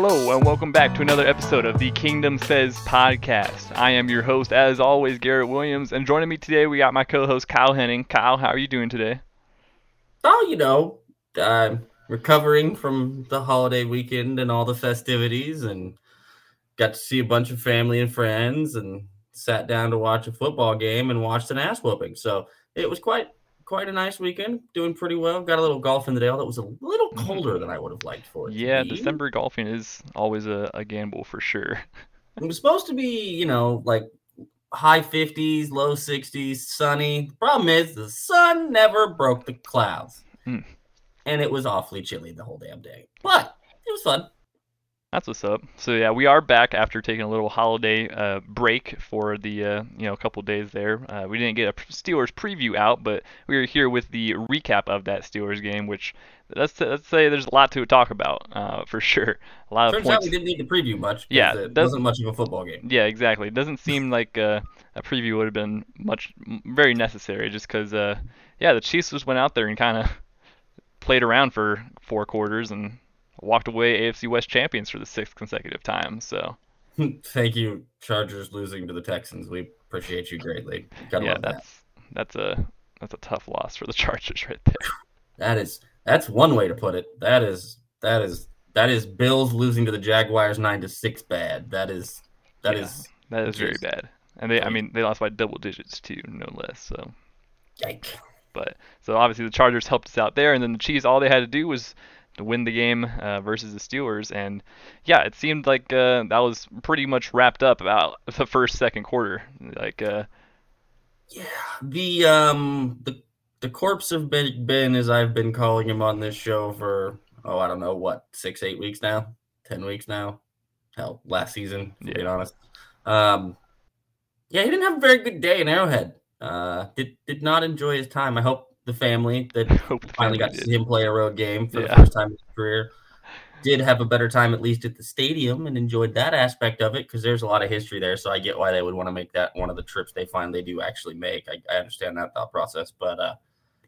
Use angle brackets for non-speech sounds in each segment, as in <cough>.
Hello, and welcome back to another episode of the Kingdom Says podcast. I am your host, as always, Garrett Williams, and joining me today, we got my co host, Kyle Henning. Kyle, how are you doing today? Oh, you know, I'm recovering from the holiday weekend and all the festivities, and got to see a bunch of family and friends, and sat down to watch a football game and watched an ass whooping. So it was quite quite a nice weekend. Doing pretty well. Got a little golf in the Dale. That was a little colder than I would have liked for it. Yeah, be. December golfing is always a, a gamble for sure. It was supposed to be, you know, like high 50s, low 60s, sunny. The problem is the sun never broke the clouds. Hmm. And it was awfully chilly the whole damn day. But it was fun. That's what's up. So yeah, we are back after taking a little holiday uh, break for the uh, you know a couple days there. Uh, we didn't get a Steelers preview out, but we are here with the recap of that Steelers game, which let's let's say there's a lot to talk about uh, for sure. A lot of Turns out we didn't need to preview much. Yeah, it wasn't much of a football game. Yeah, exactly. It doesn't seem like uh, a preview would have been much very necessary, just because uh, yeah, the Chiefs just went out there and kind of played around for four quarters and walked away AFC West champions for the sixth consecutive time. So. <laughs> Thank you, Chargers losing to the Texans. We appreciate you greatly. Yeah, love that. that's that's a that's a tough loss for the <laughs> Chargers right there. That is that's one way to put it. That is that is that is Bills losing to the Jaguars nine to six bad. That is that Yeah. is That is very bad. And they, I mean, they lost by double digits too, no less. So, yike. but so obviously the Chargers helped us out there, and then the Chiefs, all they had to do was win the game uh, versus the Steelers, and yeah, it seemed like uh, that was pretty much wrapped up about <laughs> the first second quarter. Like, uh, Yeah, the um the the corpse of Big Ben, as I've been calling him on this show for oh I don't know what six eight weeks now, ten weeks now, hell last season to be honest. Um, yeah, he didn't have a very good day in Arrowhead. Uh, did did not enjoy his time. I hope the family that <laughs> the finally got to see him play a road game for Yeah. the first time in his career. Did have a better time at least at the stadium and enjoyed that aspect of it because there's a lot of history there. So I get why they would want to make that one of the trips they finally do actually make. I, I understand that thought process, but uh,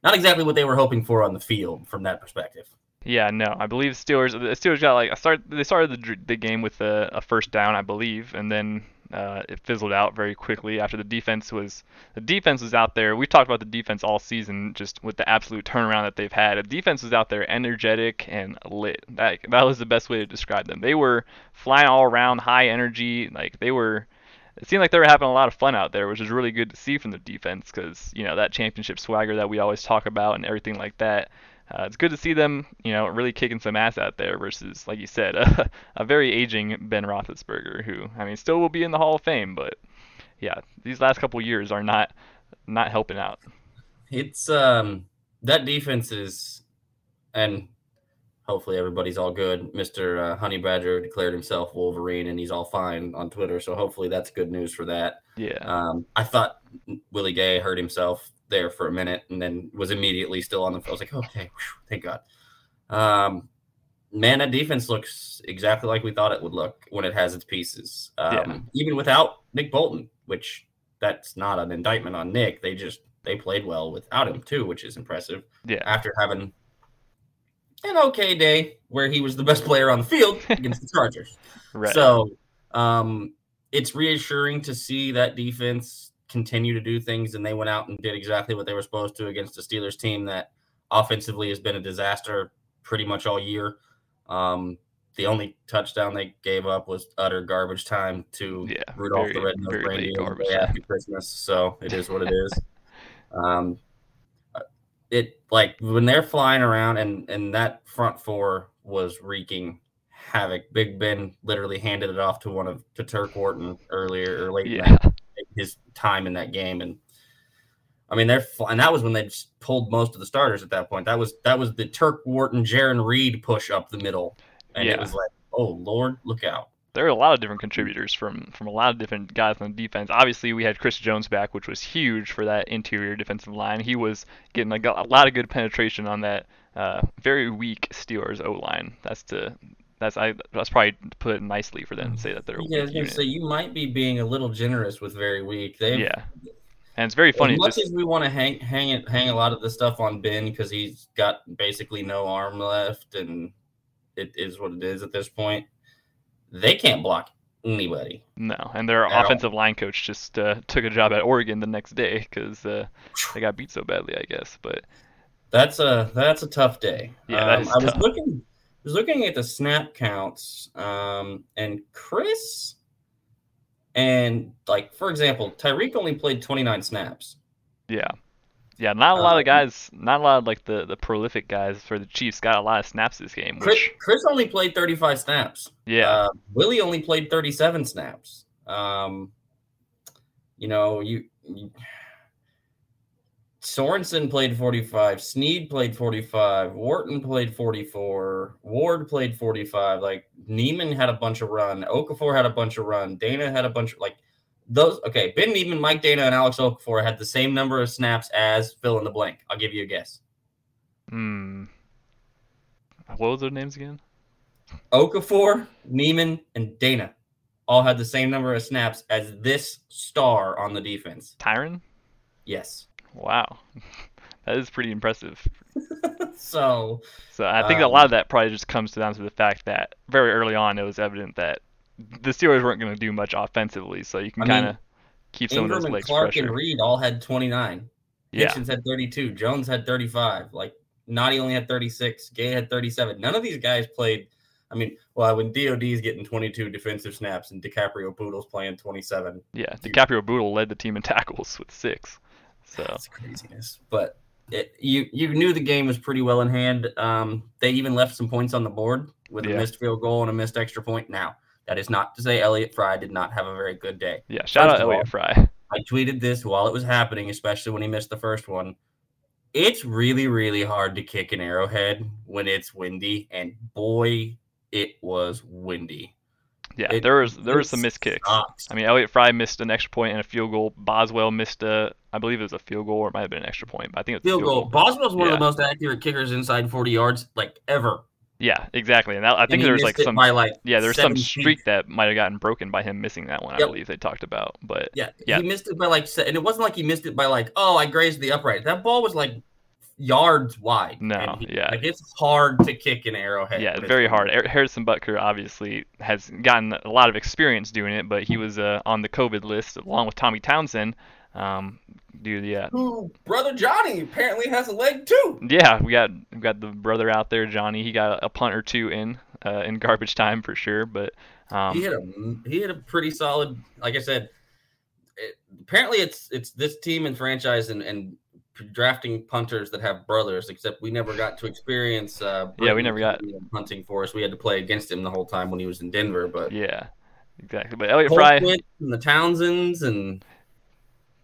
not exactly what they were hoping for on the field from that perspective. Yeah, no, I believe Steelers. The Steelers got like I start. They started the, the game with a, a first down, I believe, and then uh, it fizzled out very quickly after the defense was the defense was out there. We've talked about the defense all season, just with the absolute turnaround that they've had. The defense was out there, energetic and lit. That that was the best way to describe them. They were flying all around, high energy. Like they were. It seemed like they were having a lot of fun out there, which is really good to see from the defense because you know that championship swagger that we always talk about and everything like that. Uh, it's good to see them, you know, really kicking some ass out there versus, like you said, <laughs> a, a very aging Ben Roethlisberger, who I mean still will be in the Hall of Fame, but yeah, these last couple years are not not helping out. It's um that defense is, and hopefully everybody's all good. Mister uh, Honey Badger declared himself Wolverine, and he's all fine on Twitter. So hopefully that's good news for that. Yeah, Um, I thought Willie Gay hurt himself there for a minute, and then was immediately still on the. Field. I was like, okay, whew, thank God. Um, man, that defense looks exactly like we thought it would look when it has its pieces. Um, Yeah. Even without Nick Bolton, which that's not an indictment on Nick. They just they played well without him too, which is impressive. yeah, After having an okay day where he was the best player on the field <laughs> against the Chargers. right. So um, it's reassuring to see that defense continue to do things, and they went out and did exactly what they were supposed to against the Steelers team that offensively has been a disaster pretty much all year. Um, the only touchdown they gave up was utter garbage time to Yeah, Rudolph very- the Reindeer garbage day time. after Christmas. So it is what it is. <laughs> Um, it like when they're flying around and and that front four was wreaking havoc. Big Ben literally handed it off to one of to Turk Wharton earlier or late Yeah. that, his time in that game, and I mean they're and that was when they just pulled most of the starters at that point. That was that was the Turk Wharton Jaron Reed push up the middle, and Yeah. it was like, oh Lord, look out. there are a lot of different contributors from from a lot of different guys on the defense. Obviously, we had Chris Jones back, which was huge for that interior defensive line. He was getting a, a lot of good penetration on that uh, very weak Steelers O line. That's to that's I that's probably put it nicely for them to say that they're a Yeah, I was weak gonna unit. say you might be being a little generous with very weak. They Yeah, and it's very funny. As much Just, as we want to hang hang it hang a lot of the stuff on Ben because he's got basically no arm left, and it is what it is at this point. They can't block anybody. no, and their At all. offensive line coach just uh, took a job at Oregon the next day because uh, they got beat so badly, I guess. But That's a that's a tough day. Yeah, Um, is I was looking I was looking at the snap counts, um, and Chris and like for example, Tyreek only played twenty nine snaps. Yeah. Yeah, not a lot of Um, guys, not a lot of like the, the prolific guys for the Chiefs got a lot of snaps this game. Chris, Chris only played thirty five snaps. yeah, Uh, Willie only played 37 snaps. Um, you know, you, you Sorensen played 45, Sneed played 45, Wharton played 44, Ward played 45. Like Niemann had a bunch of run, Okafor had a bunch of run, Danna had a bunch of like those. Okay, Ben Niemann, Mike Danna, and Alex Okafor had the same number of snaps as fill in the blank. I'll give you a guess. hmm. What was their names again? Okafor, Niemann, and Danna all had the same number of snaps as this star on the defense. Tyrann? Yes. Wow. <laughs> that is pretty impressive. <laughs> So So I think a Um, lot of that probably just comes down to the fact that very early on it was evident that the Steelers weren't going to do much offensively, so you can kind of keep some of Ingram those and legs Clark fresher. and Reed all had 29. Yeah, Hitchens had 32. Jones had 35. Like Nnadi only had 36. Gay had 37. None of these guys played. I mean, well, when DOD is getting 22 defensive snaps and DiCaprio Bootle's playing 27, yeah. DiCaprio Bootle led the team in tackles <laughs> with six. So That's craziness. But it, you you knew the game was pretty well in hand. Um, they even left some points on the board with Yeah. a missed field goal and a missed extra point. Now that is not to say Elliott Fry did not have a very good day. yeah, shout First out of all- Fry. I tweeted this while it was happening, especially when he missed the first one. It's really, really hard to kick an arrowhead when it's windy, and boy, it was windy. Yeah, It- there was there it some missed kicks. sucks. I mean, Elliott Fry missed an extra point and a field goal. Boswell missed a, I believe it was a field goal or it might have been an extra point, but I think it was a Field goal. goal. Boswell's one Yeah. of the most accurate kickers inside 40 yards, like ever. Yeah, exactly. And that, I think he there was like some, by like yeah, there was some seven feet. streak that might have gotten broken by him missing that one. I believe they talked about, but Yeah, Yeah. he missed it by like, and it wasn't like he missed it by like, oh, I grazed the upright. That ball was like yards wide. No, he- yeah. like it's hard to kick an arrowhead. yeah, very hard. Harrison Butker obviously has gotten a lot of experience doing it, but he was uh, on the COVID list along with Tommy Townsend. Um, to the uh, Who brother Johnny apparently has a leg too. yeah, we got we got the brother out there, Johnny. He got a punt or two in uh, in garbage time for sure, but um, he had a he had a pretty solid. Like I said, it, apparently it's it's this team and franchise and and drafting punters that have brothers. Except we never got to experience. Uh, Yeah, we never got- hunting for us. We had to play against him the whole time when he was in Denver. But yeah, exactly. But Elliott Fry, and the Townsends and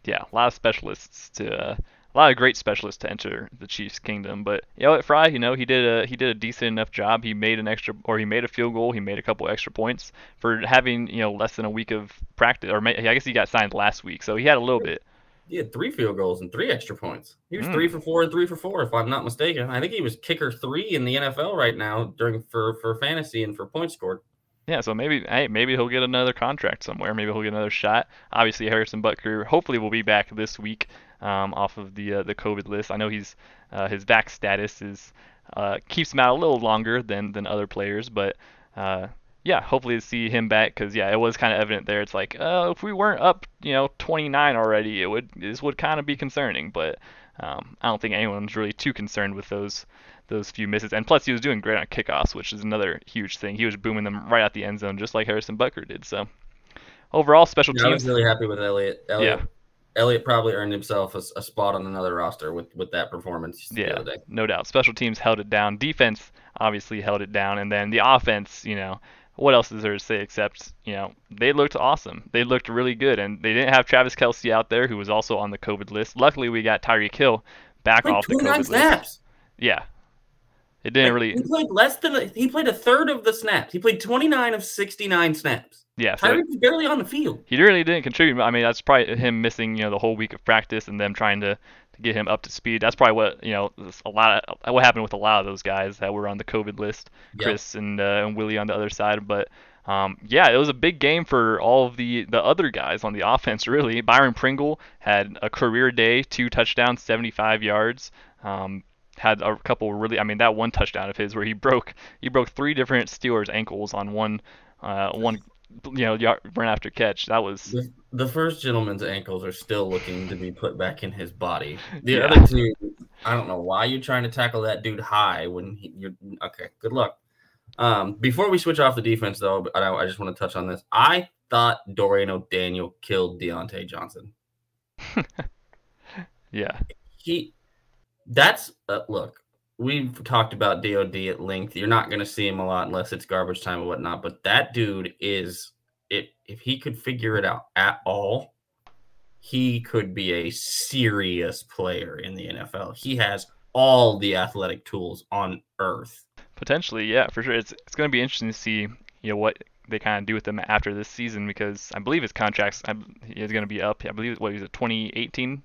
yeah, a lot of specialists to uh, a lot of great specialists to enter the Chiefs' kingdom. But Elliott Fry, you know, he did a he did a decent enough job. He made an extra or he made a field goal. He made a couple extra points for having you know less than a week of practice. Or I guess he got signed last week, so he had a little bit. He had three field goals and three extra points. He was Mm. three for four and three for four, if I'm not mistaken. I think he was kicker three in the NFL right now during for for fantasy and for points scored. Yeah, so maybe hey, maybe he'll get another contract somewhere. Maybe he'll get another shot. Obviously, Harrison Butker hopefully will be back this week um, off of the uh, the COVID list. I know he's uh, his back status is uh, keeps him out a little longer than than other players, but uh, yeah, hopefully to see him back because yeah, it was kind of evident there. It's like uh, if we weren't up, you know, 29 already, it would this would kind of be concerning, but um, I don't think anyone's really too concerned with those those few misses. And plus, he was doing great on kickoffs, which is another huge thing. He was booming them right out the end zone, just like Harrison Butker did. So overall, special teams I was really happy with Elliott. Elliott Elliott probably earned himself a, a, spot on another roster with with that performance. Yeah, no doubt. Special teams held it down. Defense obviously held it down, and then the offense, you know, what else is there to say except you know they looked awesome. They looked really good, and they didn't have Travis Kelce out there, who was also on the COVID list. Luckily, we got Tyreek Hill back off the COVID snaps. list. Yeah, it didn't really. He played less than a, he played a third of the snaps. He played 29 of 69 snaps. Yeah, so Tyreek was barely on the field. He really didn't contribute. I mean, that's probably him missing you know the whole week of practice and them trying to, to get him up to speed. That's probably what you know a lot of what happened with a lot of those guys that were on the COVID list, Chris yep. and uh, and Willie on the other side. But um, yeah, it was a big game for all of the the other guys on the <laughs> offense. Really, Byron Pringle had a career day, two touchdowns, 75 yards. Um, had a couple really, I mean, that one touchdown of his where he <laughs> broke he broke three different Steelers ankles on one uh, one you know run after catch. That was the, the, first gentleman's ankles are still looking to be put back in his body. The yeah. other two, I don't know why you're trying to tackle that dude high when he, you're okay. Good luck. Um, before we switch off the defense, though, I, I just want to touch on this. I thought Dorian O'Daniel killed Diontae Johnson. <laughs> yeah, he. That's uh, look. We've talked about DOD at length. You're not going to see him a lot unless it's garbage time or whatnot. But that dude is if If he could figure it out at all, he could be a serious player in the NFL. He has all the athletic tools on earth. Potentially, yeah, for sure. It's it's going to be interesting to see you know what they kind of do with him after this season because I believe his contract's is going to be up. I believe what was it 2018.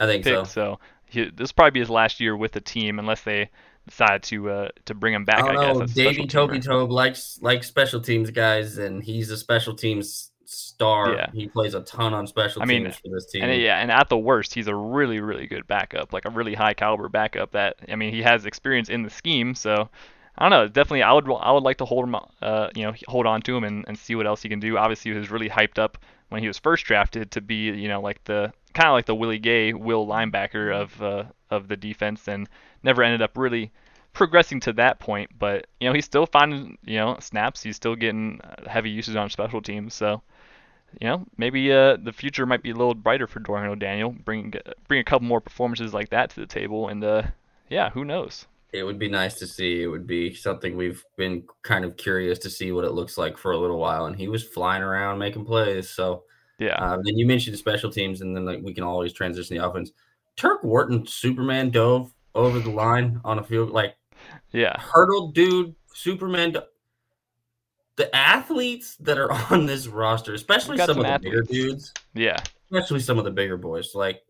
I think pick, so. So he, this will probably be his last year with the team unless they decide to uh, to bring him back. I, I guess. Davey Toby Tobe likes likes special teams guys, and he's a special teams star. Yeah. He plays a ton on special I mean, teams for this team. And yeah, and at the worst, he's a really really good backup, like a really high caliber backup. That I mean, he has experience in the scheme, so I don't know. Definitely, I would I would like to hold him, uh, you know, hold on to him and, and see what else he can do. Obviously, he was really hyped up when he was first drafted to be, you know, like the kind of like the Willie Gay will linebacker of uh, of the defense, and never ended up really progressing to that point. But you know, he's still finding you know snaps. He's still getting uh, heavy usage on special teams. So you know, maybe uh, the future might be a little brighter for Dorian O'Daniel. Bring bring a couple more performances like that to the table, and uh, yeah, who knows it would be nice to see. It would be something we've been kind of curious to see what it looks like for a little while. And he was flying around making plays. So yeah. Uh, then you mentioned the special teams, and then like we can always transition the offense. Turk Wharton, Superman dove over the line on a field like yeah, hurdled dude, Superman. Do- the athletes that are <laughs> on this roster, especially some, some, of the bigger dudes, yeah, especially some of the bigger boys, like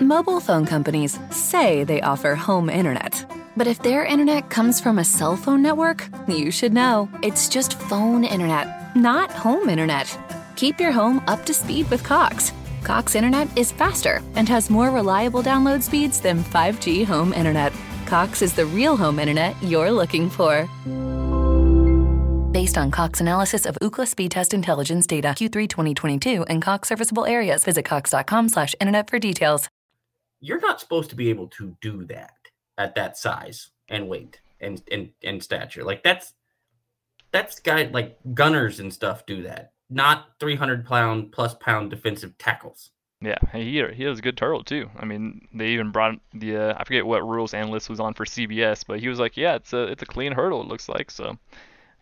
Mobile phone companies say they offer home internet. But if their internet comes from a cell phone network, you should know. It's just phone internet, not home internet. Keep your home up to speed with Cox. Cox internet is faster and has more reliable download speeds than 5G home internet. Cox is the real home internet you're looking for. Based on Cox analysis of Ookla speed test intelligence data Q3 2022 and Cox serviceable areas, visit cox.com/internet for details. You're not supposed to be able to do that at that size and weight and and and stature. Like that's that's guy like gunners and stuff do that, not 300 pound plus pound defensive tackles. Yeah, he he was a good turtle too. I mean, they even brought the uh, I forget what rules analyst was on for CBS, but he was like, yeah, it's a it's a clean hurdle. It looks like so.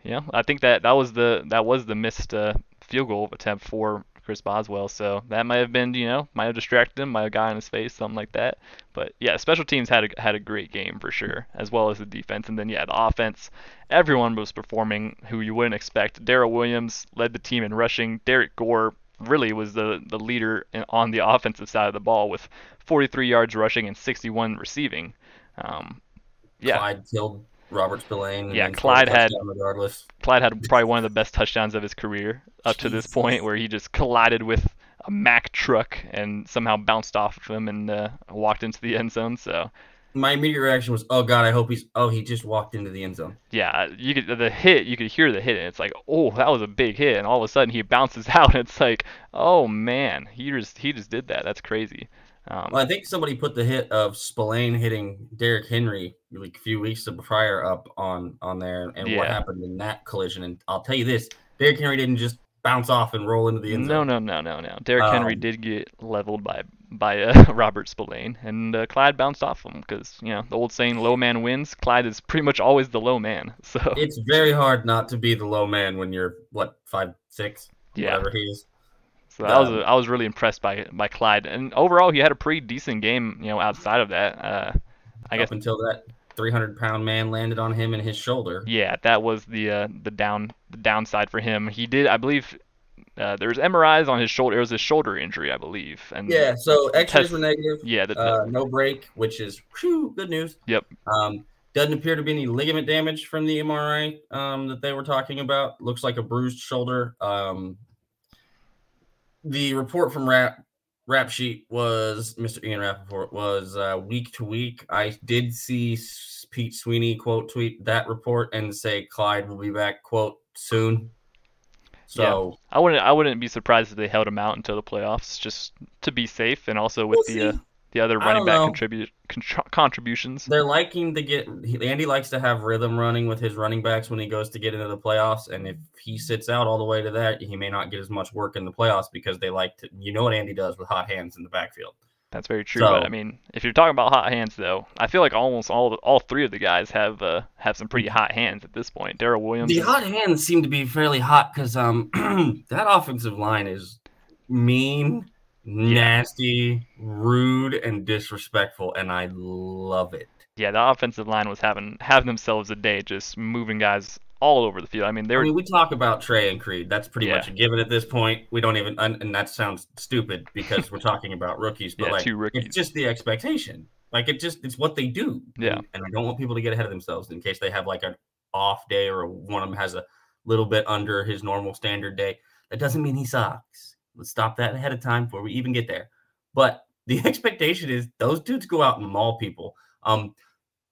Yeah, I think that that was the that was the missed uh, field goal attempt for Chris Boswell. So that might have been, you know, might have distracted him, might have got in his face, something like that. But yeah, special teams had a, had a great game for sure, as well as the defense. And then yeah, the offense, everyone was performing who you wouldn't expect. Darrel Williams led the team in rushing. Derrick Gore really was the the leader in, on the offensive side of the ball with 43 yards rushing and 61 receiving. Um, yeah. Clyde killed Robert Spillane. Yeah, Clyde had regardless. Clyde had probably one of the best touchdowns of his career up to this point, where he just collided with a Mack truck and somehow bounced off of him and uh, walked into the end zone. So my immediate reaction was, "Oh God, I hope he's." Oh, he just walked into the end zone. Yeah, you could the hit. You could hear the hit, and it's like, "Oh, that was a big hit." And all of a sudden, he bounces <laughs> out, and it's like, "Oh man, he just he just did that. That's crazy." Um, well, I think somebody put the hit of Spillane hitting Derrick Henry like a few weeks prior up on on there, and yeah. what happened in that collision. And I'll tell you this: Derrick Henry didn't just bounce off and roll into the end zone. no, no, no, no. No. Derrick Henry Um, did get leveled by by uh, <laughs> Robert Spillane, and uh, Clyde bounced off him because you know the old saying, "Low man wins." Clyde is pretty much always the low man. <laughs> So It's very hard not to be the low man when you're what five six, Yeah. whatever he is. So I was Um, I was really impressed by by Clyde, and overall he had a pretty decent game. You know, outside of that, uh, I guess until that 300 pound man landed on him and his shoulder. yeah, that was the uh, the down the downside for him. He did, I believe, uh, there was MRIs on his shoulder. It was a shoulder injury, I believe. And Yeah, so X-rays Test- were negative. yeah, the, Uh, no break, which is whew, good news. Yep. Um, doesn't appear to be any ligament damage from the MRI um, that they were talking about. Looks like a bruised shoulder. Um, the report from Rap Rap Sheet was Mr. Ian Rapoport was uh, week to week. I did see Pete Sweeney quote tweet that report and say Clyde will be back quote soon. So I wouldn't I wouldn't be surprised if they held him out until the playoffs, just to be safe, and also with We'll the uh, see. The other running back know. contribute contr- contributions. they're liking to get Andy likes to have rhythm running with his running backs when he goes to get into the playoffs. And if he sits out all the way to that, he may not get as much work in the playoffs because they like to you know what Andy does with hot hands in the backfield. That's very true. but So- I mean, if you're talking about hot hands, though, I feel like almost all all three of the guys have uh, have some pretty hot hands at this point. Darrel Williams. The hot hands seem to be fairly hot because um <clears throat> that offensive line is mean, nasty, rude, and disrespectful, and I love it. yeah, the offensive line was having having themselves a day, just moving guys all over the field. I mean, they were. I mean, we talk about Trey and Creed. That's pretty Yeah. much a given at this point. We don't even, and that sounds stupid because we're talking about rookies, but <laughs> Yeah, like two rookies. it's just the expectation. Like it just, it's what they do. Yeah. And, and I don't want people to get ahead of themselves in case they have like an off day or one of them has a little bit under his normal standard day. That doesn't mean he sucks. Let's stop that ahead of time before we even get there. But <laughs> the expectation is those dudes go out and maul people. Um,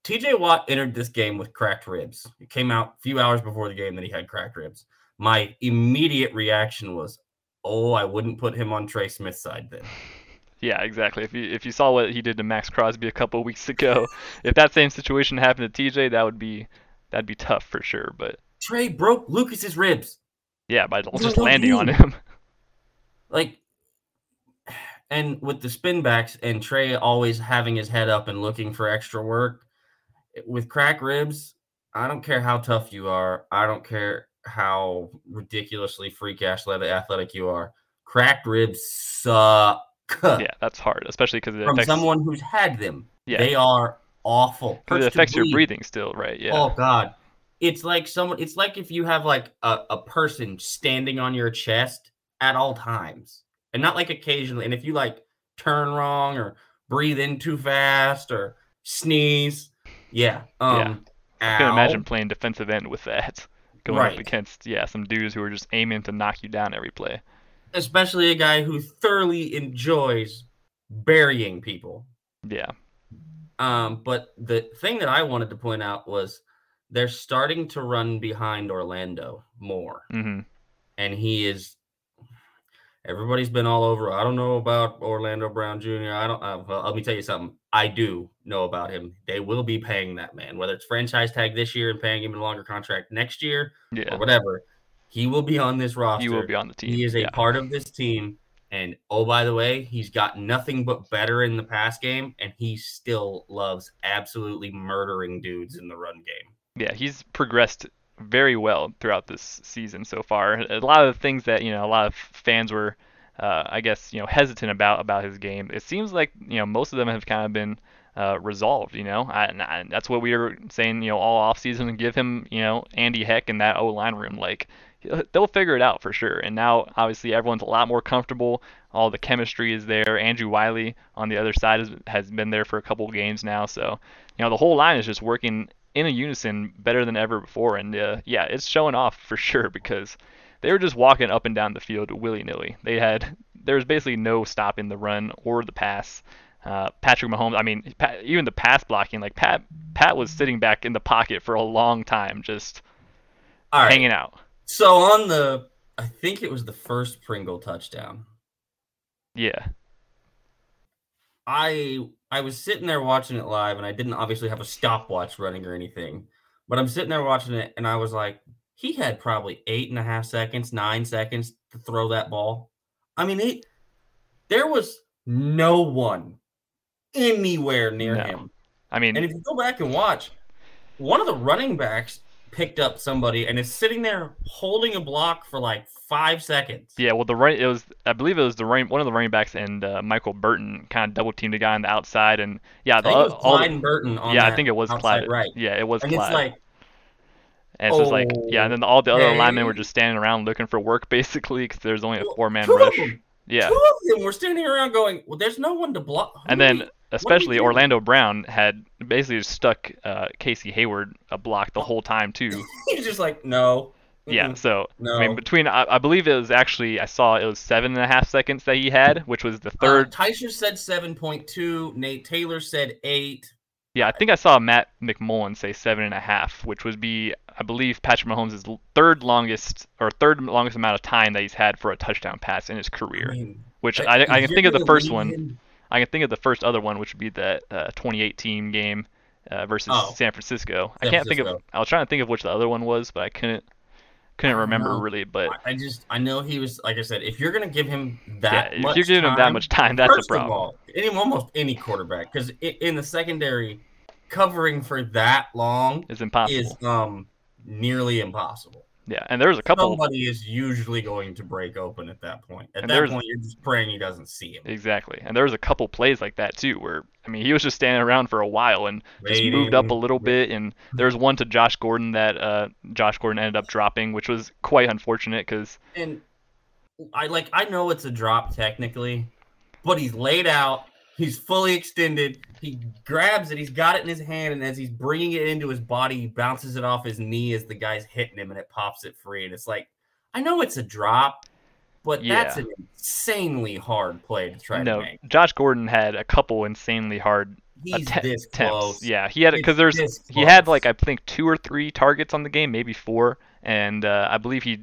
TJ Watt entered this game with cracked ribs. It came out a few hours before the game that he had cracked ribs. My immediate reaction was, "Oh, I wouldn't put him on Trey Smith's side then." <laughs> yeah, exactly. If you if you saw what he did to Maxx Crosby a couple of weeks ago, <laughs> if that same situation happened to TJ, that would be that'd be tough for sure. But Trey broke Lucas's ribs. yeah, by just landing on him. Like, and with the spin backs and Trey always having his head up and looking for extra work with crack ribs, I don't care how tough you are. I don't care how ridiculously freak athletic athletic you are. Cracked ribs suck. yeah, that's hard, especially because From affects someone who's had them. Yeah. They are awful. it affects your breathing still, right? Yeah. Oh God. It's like someone it's like if you have like a, a person standing on your chest at all times. And not like occasionally. And if you like turn wrong or breathe in too fast or sneeze. Yeah. Um I can imagine playing defensive end with that, <laughs> going up against yeah some dudes who are just aiming to knock you down every play. especially a guy who thoroughly enjoys burying people. Yeah, Um, but the thing that I wanted to point out was they're starting to run behind Orlando more. hmm and he is everybody's been all over. I don't know about orlando brown jr i don't uh, well let me tell you something. I do know about him. They will be paying that man whether it's franchise tag this year and paying him a longer contract next year yeah. or whatever. He will be on this roster You will be on the team. he is a yeah. part of this team. And oh by the way he's got nothing but better in the pass game and he still loves absolutely murdering dudes in the run game. Yeah, he's progressed very well throughout this season so far. A lot of the things that you know, a lot of fans were, uh, I guess, you know, hesitant about about his game. It seems like you know most of them have kind of been uh, resolved. You know, I, and I, that's what we were saying. You know, all off season, give him you know Andy Heck in that O line room. Like they'll figure it out for sure. And now obviously everyone's a lot more comfortable. All the chemistry is there. Andrew Wylie on the other side has, has been there for a couple games now. So you know the whole line is just working in a unison better than ever before. And uh, yeah, it's showing off for sure because they were just walking up and down the field willy nilly. They had there was basically no stopping the run or the pass. Uh, Patrick Mahomes, I mean, Pat, even the pass blocking, like Pat, Pat was sitting back in the pocket for a long time, just right hanging out. So on the, I think it was the first Pringle touchdown. Yeah, I I was sitting there watching it live, and I didn't obviously have a stopwatch running or anything, but I'm sitting there watching it, and I was like, he had probably eight and a half seconds, nine seconds to throw that ball. I mean, he, there was no one anywhere near No. him. I mean, And if you go back and watch, one of the running backs picked up somebody and is sitting there holding a block for like five seconds. Yeah, well, the right it was I believe it was the running one of the running backs and uh, Michael Burton kind of double teamed a guy on the outside and yeah, I think it was all the- Clyde Burton on yeah, I think it was Clyde. right. Yeah, it was And Clyde. it's like, and so it's like yeah, and then all the other linemen were just standing around looking for work <laughs> basically because there's only a four man rush. Yeah, two of them were standing around going, well, there's no one to block. Who and then especially? Orlando Brown had basically just stuck uh, Casey Hayward a block the whole time too. <laughs> he's just like, no. Yeah, so I mean between I, I believe it was actually I saw it was seven and a half seconds that he had, which was the third. Uh, Tysher said 7.2. Nate Taylor said 8. Yeah, I think I saw Matt McMullen say seven and a half, which would be, I believe, Patrick Mahomes' third longest or third longest amount of time that he's had for a touchdown pass in his career. I mean, Which if I, I can think of the first one. him- I can think of the first other one, which would be that uh, 2018 game uh, versus Oh. San Francisco. I can't think of. I was trying to think of which the other one was, but I couldn't couldn't I remember know. really. But I- just, I know he was, like I said, if you're going to give him yeah, that if you're giving him that much time, that's First of problem. all, any almost any quarterback, because in the secondary, covering for that long It's impossible. is um nearly impossible. Yeah, and there was a couple. Somebody is usually going to break open at that point. At And that point, you're just praying he doesn't see him. Exactly. And there was a couple plays like that too where I mean he was just standing around for a while and just moved up a little bit and there was one to Josh Gordon that uh Josh Gordon ended up dropping which was quite unfortunate cuz and I like I know it's a drop technically, but he's laid out, he's fully extended, he grabs it, he's got it in his hand, and as he's bringing it into his body, he bounces it off his knee as the guy's hitting him, and it pops it free. And it's like, I know it's a drop, but that's Yeah. an insanely hard play to try no to make. Josh Gordon had a couple insanely hard He's atte- this attempts. close. Yeah, he had it cuz there's he had like I think two or three targets on the game, maybe four, and uh, I believe he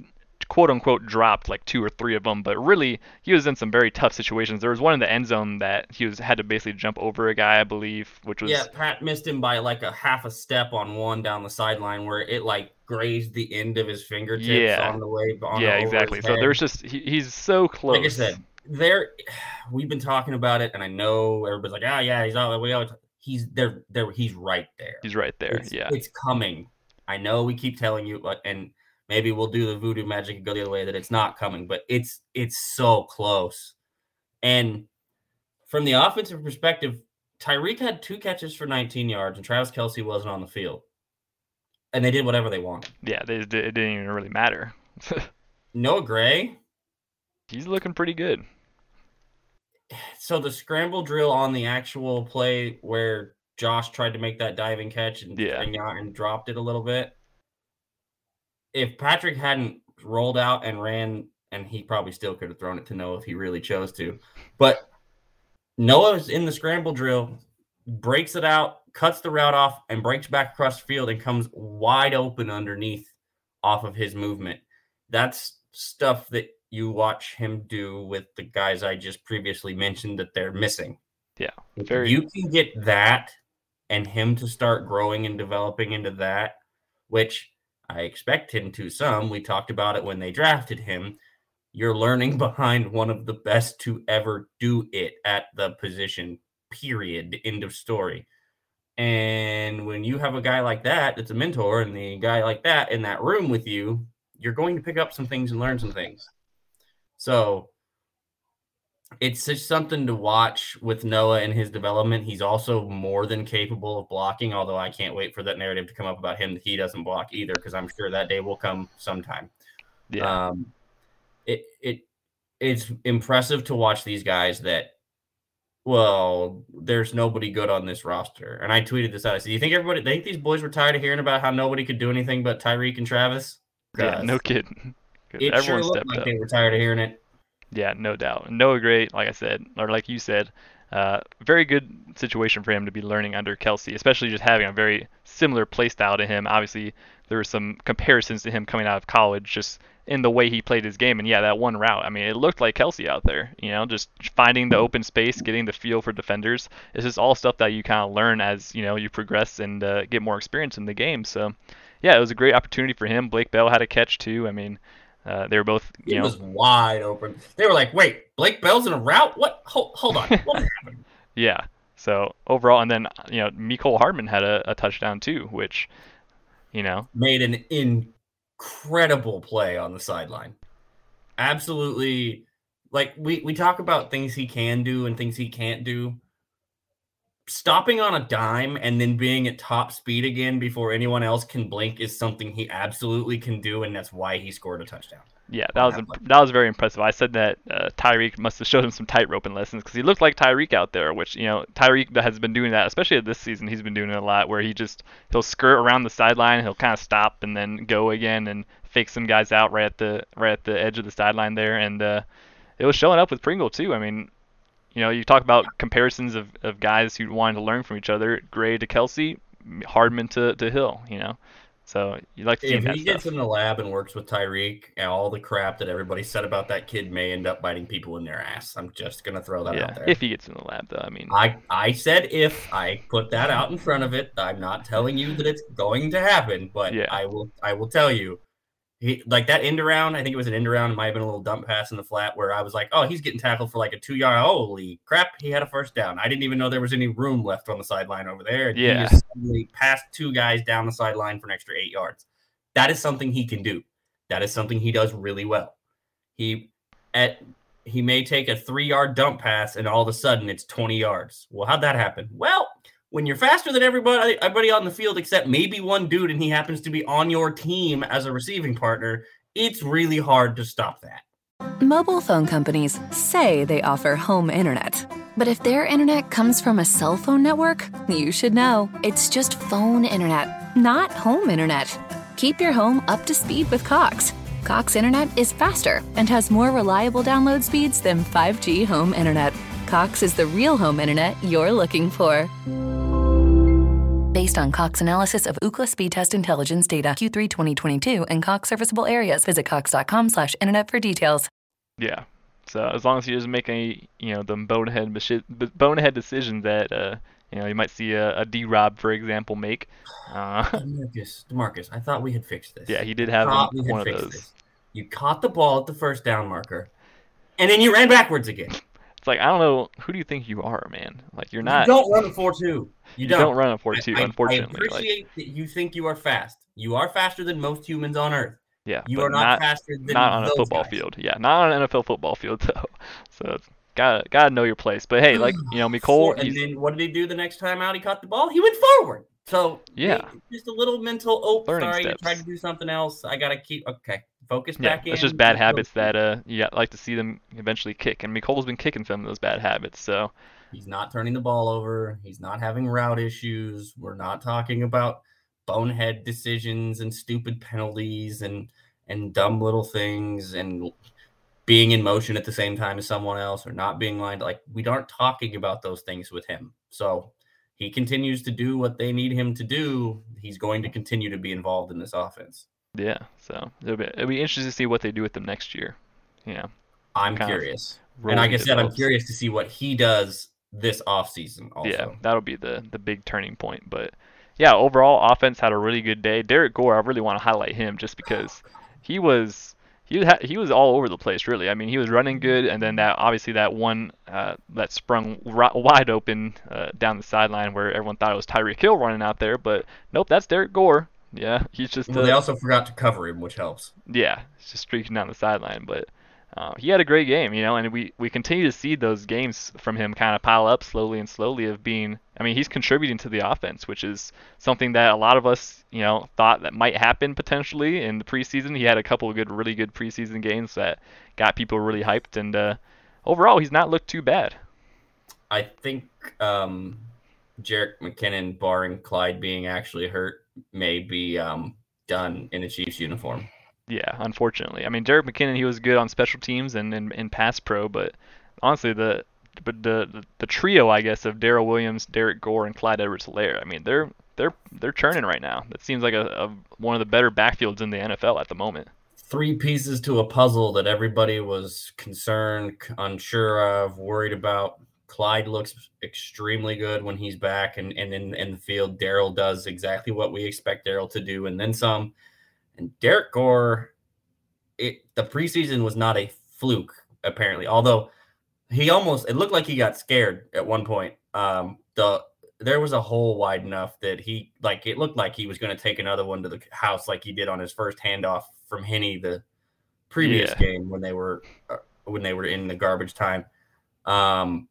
quote unquote dropped like two or three of them, but really he was in some very tough situations. There was one in the end zone that he was had to basically jump over a guy, I believe, which was Yeah, Pat missed him by like a half a step on one down the sideline where it like grazed the end of his fingertips Yeah. on the way. On yeah, exactly. So there's just he, he's so close. like I said, there we've been talking about it, and I know everybody's like, "Ah, yeah, he's all we always he's there, there, he's right there. he's right there. It's, yeah, it's coming. I know we keep telling you, but and maybe we'll do the voodoo magic and go the other way that it's not coming, but it's it's so close. And from the offensive perspective, Tyreek had two catches for 19 yards, and Travis Kelce wasn't on the field, and they did whatever they wanted. yeah. They, it didn't even really matter. <laughs> Noah Gray, he's looking pretty good. so the scramble drill on the actual play where Josh tried to make that diving catch and Yeah. and dropped it a little bit. If Patrick hadn't rolled out and ran, and he probably still could have thrown it to Noah if he really chose to, but Noah's in the scramble drill, breaks it out, cuts the route off, and breaks back across the field and comes wide open underneath off of his movement. That's stuff that you watch him do with the guys I just previously mentioned that they're missing. Yeah, very- you can get that and him to start growing and developing into that, which I expect him to some. We talked about it when they drafted him. You're learning <laughs> behind one of the best to ever do it at the position, period. End of story. And when you have a guy like that that's a mentor and the guy like that in that room with you, you're going to pick up some things and learn some things. So it's just something to watch with Noah and his development. He's also more than capable of blocking, although I can't wait for that narrative to come up about him that he doesn't block either, because I'm sure that day will come sometime. Yeah, Um, it it it's impressive to watch these guys that. Well, there's nobody good on this roster, and I tweeted this out. I said, "Do you think everybody? They think these boys were tired of hearing about how nobody could do anything but Tyreek and Travis?" yeah. No kidding. <laughs> It sure looked like up. they were tired of hearing it. Yeah, no doubt. Noah Gray, like I said, or like you said, uh, very good situation for him to be learning under Kelce, especially just having a very similar play style to him. Obviously, there were some comparisons to him coming out of college, just in the way he played his game. And yeah, that one route, I mean, it looked like Kelce out there, you know, just finding the open space, getting the feel for defenders. It's just all stuff that you kind of learn as, you know, you progress and uh, get more experience in the game. So yeah, it was a great opportunity for him. Blake Bell had a catch too. I mean, uh, they were both, you He know, was wide open. They were like, "Wait, Blake Bell's in a route? What? Hold, hold on. What happened?" <laughs> yeah. So overall, and then you know, Mecole Hardman had a, a touchdown too, which, you know, Made an incredible play on the sideline. Absolutely, like we we talk about things he can do and things he can't do. Stopping on a dime and then being at top speed again before anyone else can blink is something he absolutely can do, and that's why he scored a touchdown. yeah, that was that imp- that was very impressive. I said that uh, Tyreek must have showed him some tight roping lessons because he looked like Tyreek out there, which you know Tyreek has been doing that, especially this season. He's been doing it a lot, where he just he'll skirt around the sideline, he'll kind of stop and then go again and fake some guys out right at the right at the edge of the sideline there, and uh, it was showing up with Pringle too. I mean, you know, you talk about comparisons of, of guys who wanted to learn from each other. Gray to Kelce, Hardman to, to Hill. You know, so you like to see If that he stuff. gets in the lab and works with Tyreek, and all the crap that everybody said about that kid may end up biting people in their ass. I'm just gonna throw that yeah, out there. if he gets in the lab though. I mean, I I said if I put that out in front of it, I'm not telling you that it's going to happen, but Yeah. I will I will tell you. He like that end around, I think it was an end around, it might have been a little dump pass in the flat where I was like, oh, he's getting tackled for like a two yard. Holy crap, he had a first down. I didn't even know there was any room left on the sideline over there. And Yeah. He just suddenly passed two guys down the sideline for an extra eight yards. That is something he can do. That is something he does really well. He at he may take a three yard dump pass and all of a sudden it's 20 yards. Well, how'd that happen? Well, when you're faster than everybody, everybody on the field except maybe one dude, and he happens to be on your team as a receiving partner, it's really hard to stop that. Mobile phone companies say they offer home internet. But if their internet comes from a cell phone network, you should know. It's just phone internet, not home internet. Keep your home up to speed with Cox. Cox internet is faster and has more reliable download speeds than 5G home internet. Cox is the real home internet you're looking for. Based on Cox analysis of Ookla speed test intelligence data Q3 2022 and Cox serviceable areas, visit cox.com/internet for details. yeah. So as long as he doesn't make any, you know, the bonehead machi- b- bonehead decisions that, uh, you know, you might see a, a D Rob, for example, make. Uh, <laughs> Demarcus, Demarcus, I thought we had fixed this. yeah, he did have thought one we had one of those. this. You caught the ball at the first down marker, and then you ran backwards again. It's like I don't know who do you think you are, man? Like you're not. You don't run a four-two. You you don't. don't run a 4 2 I- I- unfortunately. I like, appreciate that you think you are fast. You are faster than most humans on Earth. yeah, You are not, faster than not on a football guys. field. Yeah, not on an NFL football field <laughs> though. So gotta gotta know your place. But hey, like you know, Four- <sighs> Mecole, and then what did he do the next time out? He caught the ball. He went forward. So Yeah. just a little mental. Oh, Learning sorry, steps. you tried to do something else. I gotta keep okay. Focus yeah, back in. it's just bad habits that uh you like to see them eventually kick. And Mecole's been kicking some of those bad habits. So He's not turning the ball over. He's not having route issues. We're not talking about bonehead decisions and stupid penalties and and dumb little things and being in motion at the same time as someone else or not being lined like we aren't talking about those things with him. So he continues to do what they need him to do. He's going to continue to be involved in this offense. yeah, so it'll be it'll be interesting to see what they do with them next year. Yeah, I'm curious. And like I said, I'm curious to see what he does this offseason also. Yeah, that'll be the the big turning point. But yeah, overall offense had a really good day. Derrick Gore, I really want to highlight him just because he was he was he was all over the place really. I mean, he was running good, and then that obviously that one uh, that sprung ri- wide open uh, down the sideline where everyone thought it was Tyreek Hill running out there, but nope, that's Derrick Gore. Yeah, he's just Well, uh, they also forgot to cover him, which helps. yeah, he's just streaking down the sideline. But uh, he had a great game, you know, and we, we continue to see those games from him kind of pile up slowly and slowly of being, I mean, he's contributing to the offense, which is something that a lot of us, you know, thought that might happen potentially in the preseason. He had a couple of good, really good preseason games that got people really hyped, and uh, overall, he's not looked too bad. I think um, Jerick McKinnon, barring Clyde being actually hurt, may be um, done in a Chiefs uniform. Yeah, unfortunately. I mean, Jerick McKinnon, he was good on special teams and in, pass pro, but honestly, the but the, the the trio, I guess, of Darrel Williams, Derrick Gore, and Clyde Edwards-Helaire. I mean, they're they're they're churning right now. That seems like a, a one of the better backfields in the NFL at the moment. Three pieces to a puzzle that everybody was concerned, unsure of, worried about. Clyde looks extremely good when he's back and, and in, in the field. Darrel does exactly what we expect Darrel to do, and then some. And Derrick Gore, it the preseason was not a fluke, apparently. Although he almost it looked like he got scared at one point. Um, the there was a hole wide enough that he like it looked like he was going to take another one to the house like he did on his first handoff from Henne the previous yeah. game when they were uh, when they were in the garbage time. Um,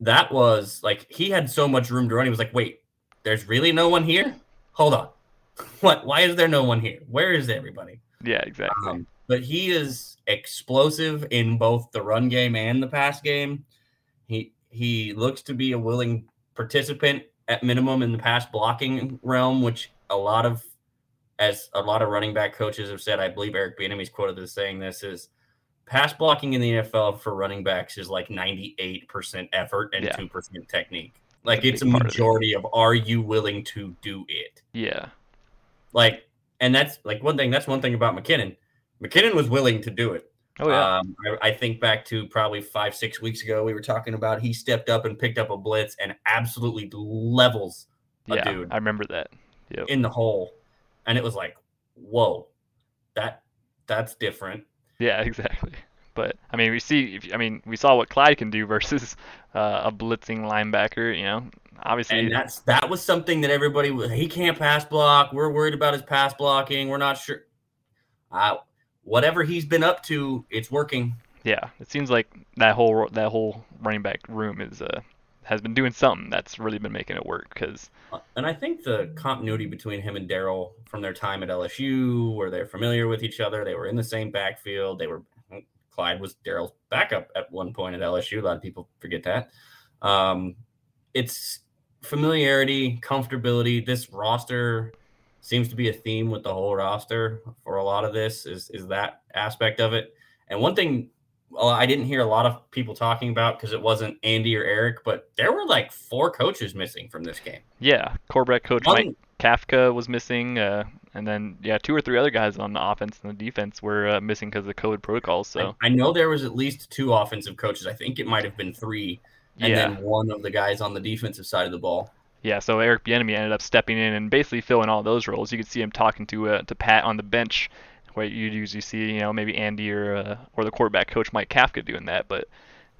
that was like he had so much room to run. He was like, "Wait, there's really no one here. Hold on, <laughs> what? Why is there no one here? Where is everybody?" Yeah, exactly. Um, but he is explosive in both the run game and the pass game. He he looks to be a willing participant at minimum in the pass blocking realm, which a lot of as a lot of running back coaches have said. I believe Eric Bieniemy's quoted as saying this is pass blocking in the NFL for running backs is like 98% effort and yeah. 2% technique. Like it's a majority of, of, are you willing to do it? Yeah. Like, and that's like one thing, that's one thing about McKinnon. McKinnon was willing to do it. Oh, yeah. Um, I, I, think back to probably five, six weeks ago, we were talking about he stepped up and picked up a blitz and absolutely levels a yeah, dude. I remember that. Yep. In the hole. And it was like, whoa, that that's different. Yeah, <laughs> exactly. But I mean, we see. If, I mean, we saw what Clyde can do versus <laughs> uh, a blitzing linebacker. You know, obviously. And that's that was something that everybody was. He can't pass block. We're worried about his pass blocking. We're not sure. Uh, whatever he's been up to, it's working. Yeah, it seems like that whole that whole running back room is uh has been doing something that's really been making it work. Because uh, and I think the continuity between him and Darrel from their time at LSU, where they're familiar with each other, they were in the same backfield. They were Clyde was Darrel's backup at one point at LSU. A lot of people forget that. Um, it's familiarity, comfortability. This roster seems to be a theme with the whole roster for a lot of this is is that aspect of it. And one thing well, I didn't hear a lot of people talking about because it wasn't Andy or Eric, but there were like four coaches missing from this game. Yeah, quarterback coach one, Mike Kafka was missing, uh, and then yeah, two or three other guys on the offense and the defense were uh, missing because of COVID protocols. So I, I, know there was at least two offensive coaches. I think it might have been three, and yeah. then one of the guys on the defensive side of the ball. Yeah, so Eric Bieniemy ended up stepping in and basically filling all those roles. You could see him talking to uh, to Pat on the bench where you'd usually see, you know, maybe Andy or uh, or the quarterback coach Mike Kafka doing that. But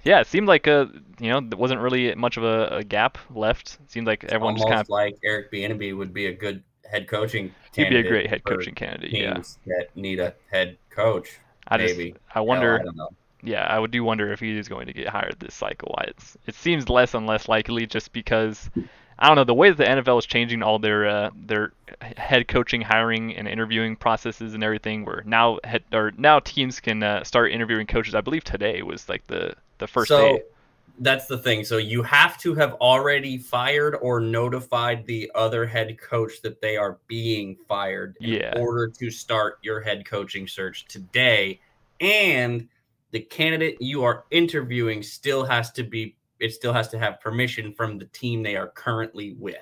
yeah, it seemed like a you know there wasn't really much of a, a gap left. It seemed like everyone Almost just kind of like Eric Bieniemy would be a good head coaching. He'd be a great head coaching candidate. Yeah, that need a head coach. I maybe. Just, I wonder. I yeah, I would do wonder if he is going to get hired this cycle. It's, it seems less and less likely just because I don't know the way that the NFL is changing all their uh, their head coaching, hiring, and interviewing processes and everything. Where now head, or now teams can uh, start interviewing coaches. I believe today was like the the first so, day. That's the thing. So you have to have already fired or notified the other head coach that they are being fired in yeah. order to start your head coaching search today. And the candidate you are interviewing still has to be it still has to have permission from the team they are currently with.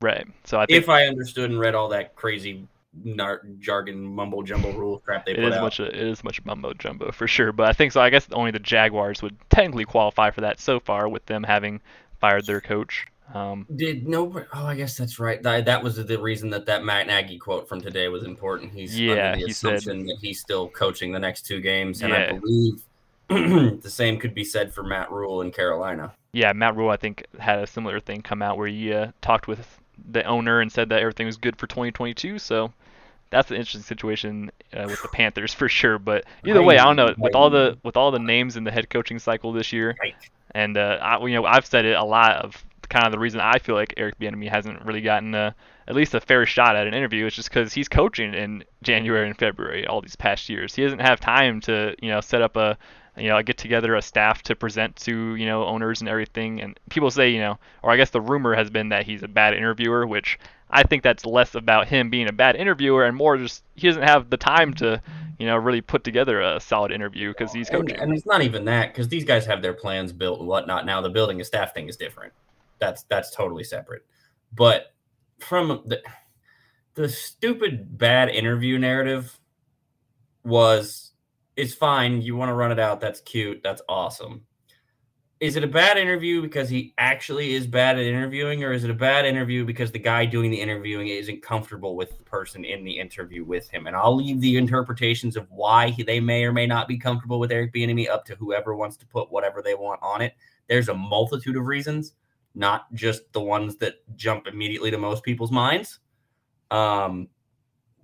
Right. So I think if I understood and read all that crazy nar- jargon mumbo jumbo rule crap they it put is out. much it is much mumbo jumbo for sure. But I think so. I guess only the Jaguars would technically qualify for that so far, with them having fired their coach. Um, Did no? Oh, I guess that's right. That, that was the reason that that Matt Nagy quote from today was important. He's yeah, under the he assumption said, that he's still coaching the next two games, and yeah. I believe <clears throat> the same could be said for Matt Rhule in Carolina. Yeah, Matt Rhule, I think had a similar thing come out where he uh, talked with the owner and said that everything was good for 2022. So that's an interesting situation uh, with the Panthers for sure. But either way, I don't know. With all the with all the names in the head coaching cycle this year, and uh, I, you know I've said it a lot of kind of the reason I feel like Eric Bieniemy hasn't really gotten a, at least a fair shot at an interview is just because he's coaching in January and February all these past years. He doesn't have time to you know set up a you know, get together a staff to present to, you know, owners and everything. And people say, you know, or I guess the rumor has been that he's a bad interviewer, which I think that's less about him being a bad interviewer and more just he doesn't have the time to, you know, really put together a solid interview because he's coaching. And, and, it's not even that because these guys have their plans built and whatnot. Now the building a staff thing is different. That's that's totally separate. But from the the stupid bad interview narrative was it's fine. You want to run it out. That's cute. That's awesome. is it a bad interview because he actually is bad at interviewing, or is it a bad interview because the guy doing the interviewing isn't comfortable with the person in the interview with him? And I'll leave the interpretations of why he, they may or may not be comfortable with Eric Bieniemy up to whoever wants to put whatever they want on it. There's a multitude of reasons, not just the ones that jump immediately to most people's minds. Um,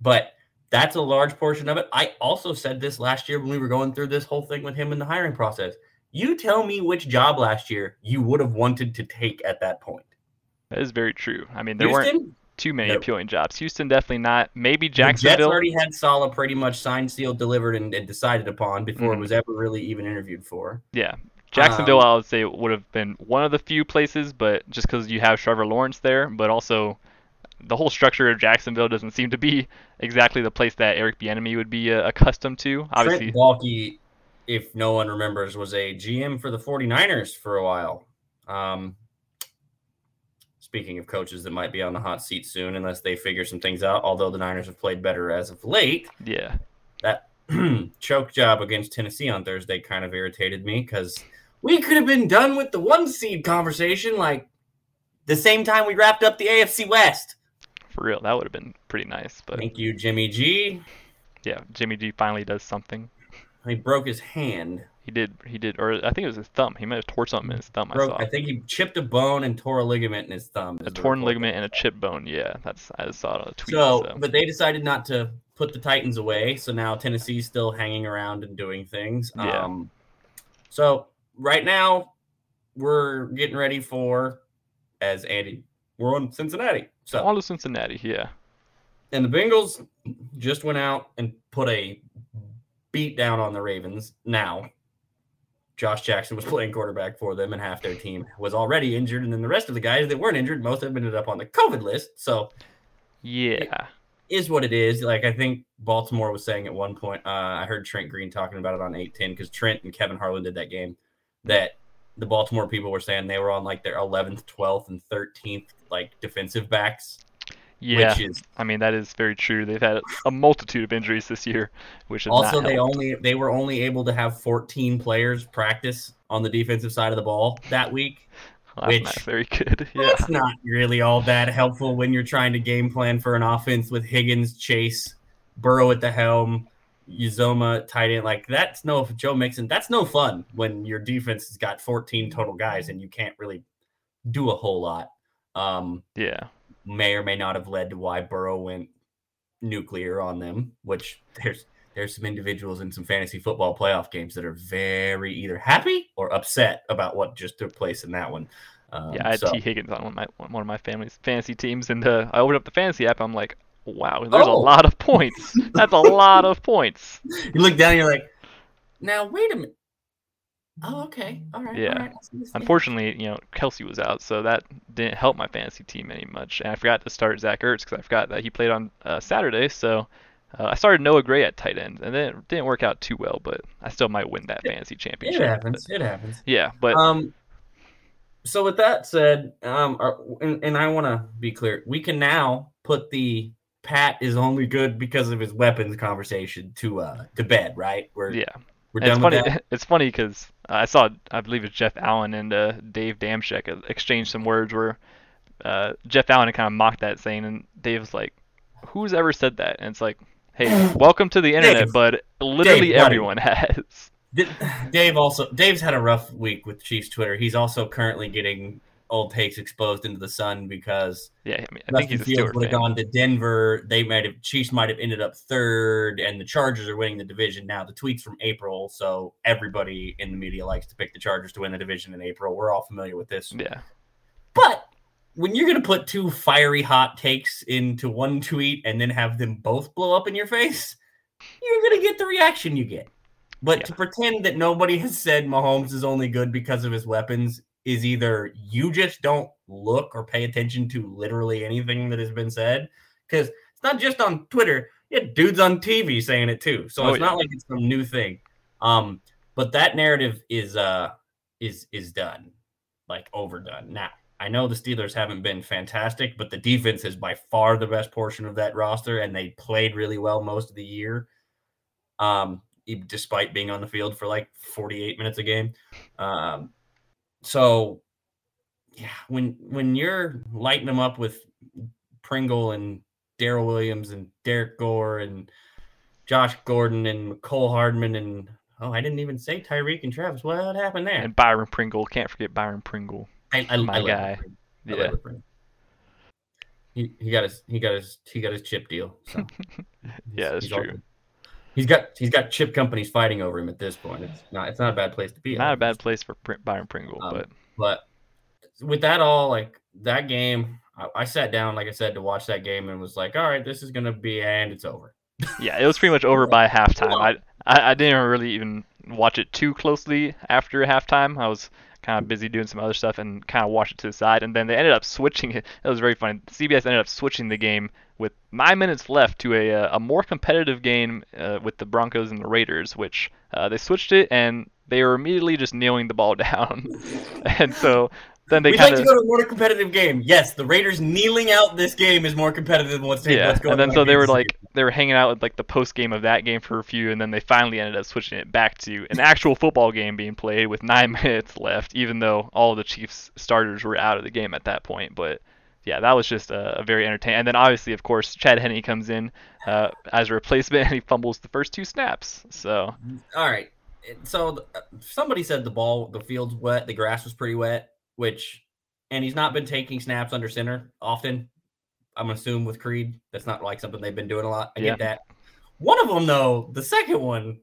but that's a large portion of it. I also said this last year when we were going through this whole thing with him in the hiring process you tell me which job last year you would have wanted to take at that point. That is very true. I mean, there Houston? weren't too many No. appealing jobs. Houston definitely not. Maybe Jacksonville. The Jets already had Saleh pretty much signed, sealed, delivered, and, and decided upon before Mhm. it was ever really even interviewed for. Yeah. Jacksonville, Um, I would say, would have been one of the few places, but just because you have Trevor Lawrence there, but also the whole structure of Jacksonville doesn't seem to be <laughs> exactly the place that Eric Bieniemy would be uh, accustomed to. Obviously, Trent Baalke, if no one remembers, was a GM for the 49ers for a while. Um, speaking of coaches that might be on the hot seat soon, unless they figure some things out, although the Niners have played better as of late. yeah, that <clears throat> choke job against Tennessee on Thursday kind of irritated me because we could have been done with the one seed conversation like the same time we wrapped up the AFC West. for real, that would have been pretty nice. But Thank you, Jimmy G. yeah, Jimmy G finally does something. He broke his hand. He did, he did, or I think it was his thumb. He might have tore something in his thumb. I saw I think he chipped a bone and tore a ligament in his thumb. a torn ligament and a chip bone. Yeah, that's I saw it on a tweet. So, So, but they decided not to put the Titans away. So now Tennessee's still hanging around and doing things. Yeah. Um, so right now we're getting ready for, as Andy, we're on Cincinnati. So all of Cincinnati, yeah, and the Bengals just went out and put a beat down on the Ravens. Now, Josh Jackson was <laughs> playing quarterback for them, and half their team was already injured, and then the rest of the guys that weren't injured, most of them ended up on the COVID list. So yeah, is what it is. Like I think Baltimore was saying at one point, uh, I heard Trent Green talking about it on eight ten because Trent and Kevin Harlan did that game. That the Baltimore people were saying they were on like their eleventh, twelfth, and thirteenth like defensive backs, yeah. which is I mean that is very true. They've had a multitude of injuries this year, which also they helped. only they were only able to have fourteen players practice on the defensive side of the ball that week. Well, that's which- not very good. <laughs> Yeah, That's not really all that helpful when you're trying to game plan for an offense with Higgins, Chase, Burrow at the helm, Uzomah tight end. Like that's no Joe Mixon. That's no fun when your defense has got 14 total guys and you can't really do a whole lot. Um, yeah, may or may not have led to why Burrow went nuclear on them. Which there's there's some individuals in some fantasy football playoff games that are very either happy or upset about what just took place in that one. Um, yeah. I had so- Tee Higgins on one of my one of my family's fantasy teams, and uh, I opened up the fantasy app. I'm like, wow, there's a Oh. lot of points. That's a lot of points. <laughs> you look down and you're like, now wait a minute. Oh, okay. All right. Yeah. All right. I see this, yeah. Unfortunately, you know, Kelce was out, so that didn't help my fantasy team any much. And I forgot to start Zach Ertz because I forgot that he played on uh, Saturday. So uh, I started Noah Gray at tight end, and then it didn't work out too well. But I still might win that fantasy championship. It happens. It happens. Yeah, but Um. So with that said, um, and, and I want to be clear, we can now put the Pat is only good because of his weapons conversation to uh to bed, right? We're yeah, we're it's done with funny. that. <laughs> It's funny because I saw, I believe it's Jeff Allen and uh, Dave Dameshek exchanged some words where uh, Jeff Allen kind of mocked that, saying, and Dave's like, "Who's ever said that?" And it's like, "Hey, <sighs> welcome to the internet, Dave. but literally Dave, everyone has." Dave also Dave's had a rough week with Chiefs Twitter. He's also currently getting old takes exposed into the sun because Yeah, I mean, I think Justin he's Fields would have gone to Denver. They might have Chiefs might have ended up third, and the Chargers are winning the division now. The tweets from April, so everybody in the media likes to pick the Chargers to win the division in April. We're all familiar with this. Yeah, But when you're gonna put two fiery hot takes into one tweet and then have them both blow up in your face, you're gonna get the reaction you get. But Yeah. to pretend that nobody has said Mahomes is only good because of his weapons is either you just don't look or pay attention to literally anything that has been said. Because it's not just on Twitter, Yeah, dudes on TV saying it too. So Oh, it's yeah. not like it's some new thing. Um, but that narrative is uh is is done, like overdone. Now I know the Steelers haven't been fantastic, but the defense is by far the best portion of that roster, and they played really well most of the year. Um, despite being on the field for like 48 minutes a game. Um, so yeah, when when you're lighting them up with Pringle and Darrel Williams and Derrick Gore and Josh Gordon and Cole Hardman and oh, I didn't even say Tyreek and Travis. What happened there? And Byron Pringle. Can't forget Byron Pringle. I, I, my I guy. Yeah. He, he got his he got his he got his chip deal. So <laughs> yeah, that's he's true. He's got he's got chip companies fighting over him at this point. It's not it's not a bad place to be. Not a bad place for Byron Pringle, Um, but But with that all, like that game, I, I sat down, like I said, to watch that game and was like, all right, this is gonna be and it's over. <laughs> yeah, it was pretty much over by halftime. I, I I didn't really even watch it too closely after halftime. I was kind of busy doing some other stuff and kind of watched it to the side. And then they ended up switching it. It was very funny. CBS ended up switching the game with nine minutes left to a uh, a more competitive game uh, with the Broncos and the Raiders, which uh, they switched it and they were immediately just kneeling the ball <laughs> down. and so then they We'd like of to go to a more competitive game. Yes, the Raiders kneeling out this game is more competitive than what's, yeah, what's going and then so they were like they were hanging out with like the post game of that game for a few, and then they finally ended up switching it back to an actual football game being played with nine <laughs> minutes left, even though all of the Chiefs starters were out of the game at that point. But yeah, that was just a, a very entertaining. And then obviously, of course, Chad Henne comes in uh, as a replacement, <laughs> and he fumbles the first two snaps. So All right. So somebody said the ball, the field's wet, the grass was pretty wet, which, and he's not been taking snaps under center often. I'm gonna assume with Creed, that's not like something they've been doing a lot. I Yeah. get that. One of them though, the second one,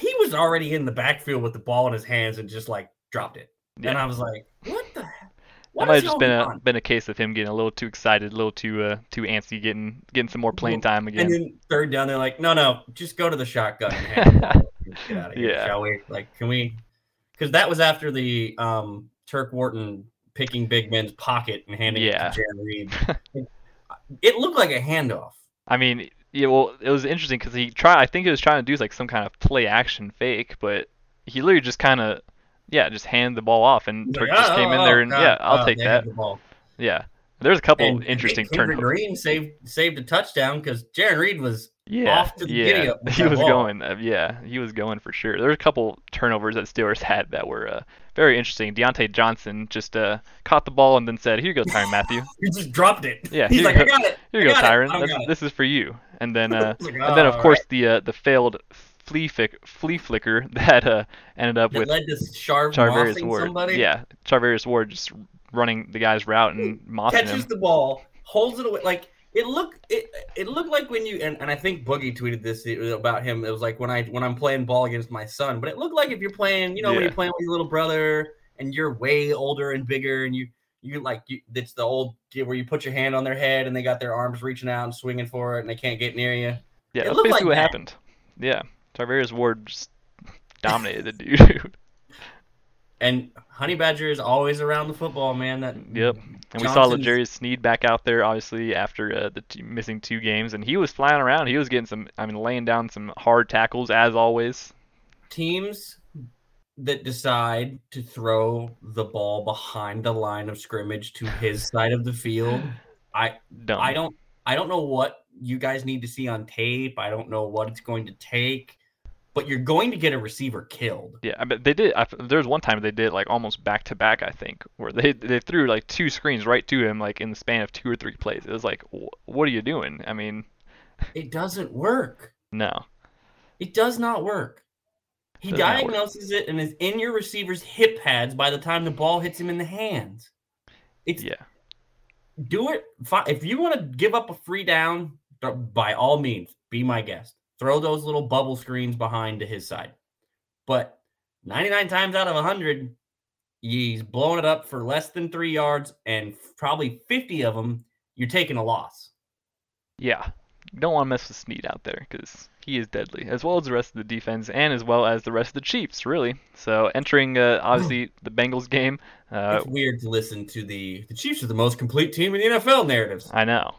he was already in the backfield with the ball in his hands and just like dropped it. And I was like, what the? that might have just been a on? been a case of him getting a little too excited, a little too uh, too antsy, getting getting some more playing time again. And then third down, they're like, no, no, just go to the shotgun and hand the ball. Get out of here, Yeah. shall we? Like, can we? Because that was after the um, Turk Wharton picking Big Ben's pocket and handing Yeah. it to Jarran Reed. <laughs> it looked like a handoff. I mean, yeah, well, it was interesting because he tried. I think he was trying to do like some kind of play action fake, but he literally just kind of, yeah, just handed the ball off, and Turk like, just "Oh, came in oh, there and God, yeah, I'll oh, take that. Yeah, there's a couple And, interesting turns. Green saved saved a touchdown because Jarran Reed was Yeah, off to the yeah, <laughs> he was ball. going. Uh, yeah, he was going for sure. There were a couple turnovers that Steelers had that were uh, very interesting. Diontae Johnson just uh, caught the ball and then said, "Here you go, Tyrann Mathieu. <laughs> he just dropped it. Yeah, he's like, you I got it. Here you go. Tyrann. I That's- got it." This is for you." And then, <laughs> uh, like, and then of course right." the uh, the failed flea flick, flea flicker that uh, ended up that with led to Sharv Charvarius Ward. somebody. Yeah, Charvarius Ward just running the guy's route and mossing catches him. the ball, holds it away. Like it looked, it it looked like when you and, and I think Boogie tweeted this about him. It was like when I when I'm playing ball against my son, but it looked like if you're playing, you know, when you're playing with your little brother and you're way older and bigger, and you you like you, it's the old where you put your hand on their head and they got their arms reaching out and swinging for it and they can't get near you. Yeah, it that's basically like what that. happened. Yeah, Charvarius Ward just <laughs> dominated the dude. And Honey Badger is always around the football, man. That Yep. And we saw Johnson's- L'Jarius Sneed back out there, obviously after uh, the t- missing two games, and he was flying around. He was getting some, I mean, laying down some hard tackles as always. teams that decide to throw the ball behind the line of scrimmage to his <sighs> side of the field. I Dumb. I don't I don't know what you guys need to see on tape. I don't know what it's going to take, but you're going to get a receiver killed. Yeah, I bet they did. I, there was one time they did like almost back to back, I think, where they they threw like two screens right to him, like in the span of two or three plays. It was like, wh- what are you doing? I mean, <laughs> It doesn't work. no. It does not work. He Does not work. diagnoses it and is in your receiver's hip pads by the time the ball hits him in the hands. It's Yeah, do it. If you want to give up a free down, by all means, be my guest. Throw those little bubble screens behind to his side. But 99 times out of 100, he's blowing it up for less than three yards, and probably 50 of them, you're taking a loss. yeah. Don't want to mess with Sneed out there because he is deadly, as well as the rest of the defense, and as well as the rest of the Chiefs, really. So entering uh, obviously <clears throat> the Bengals game, uh, it's weird to listen to the the Chiefs are the most complete team in the NFL narratives. I know,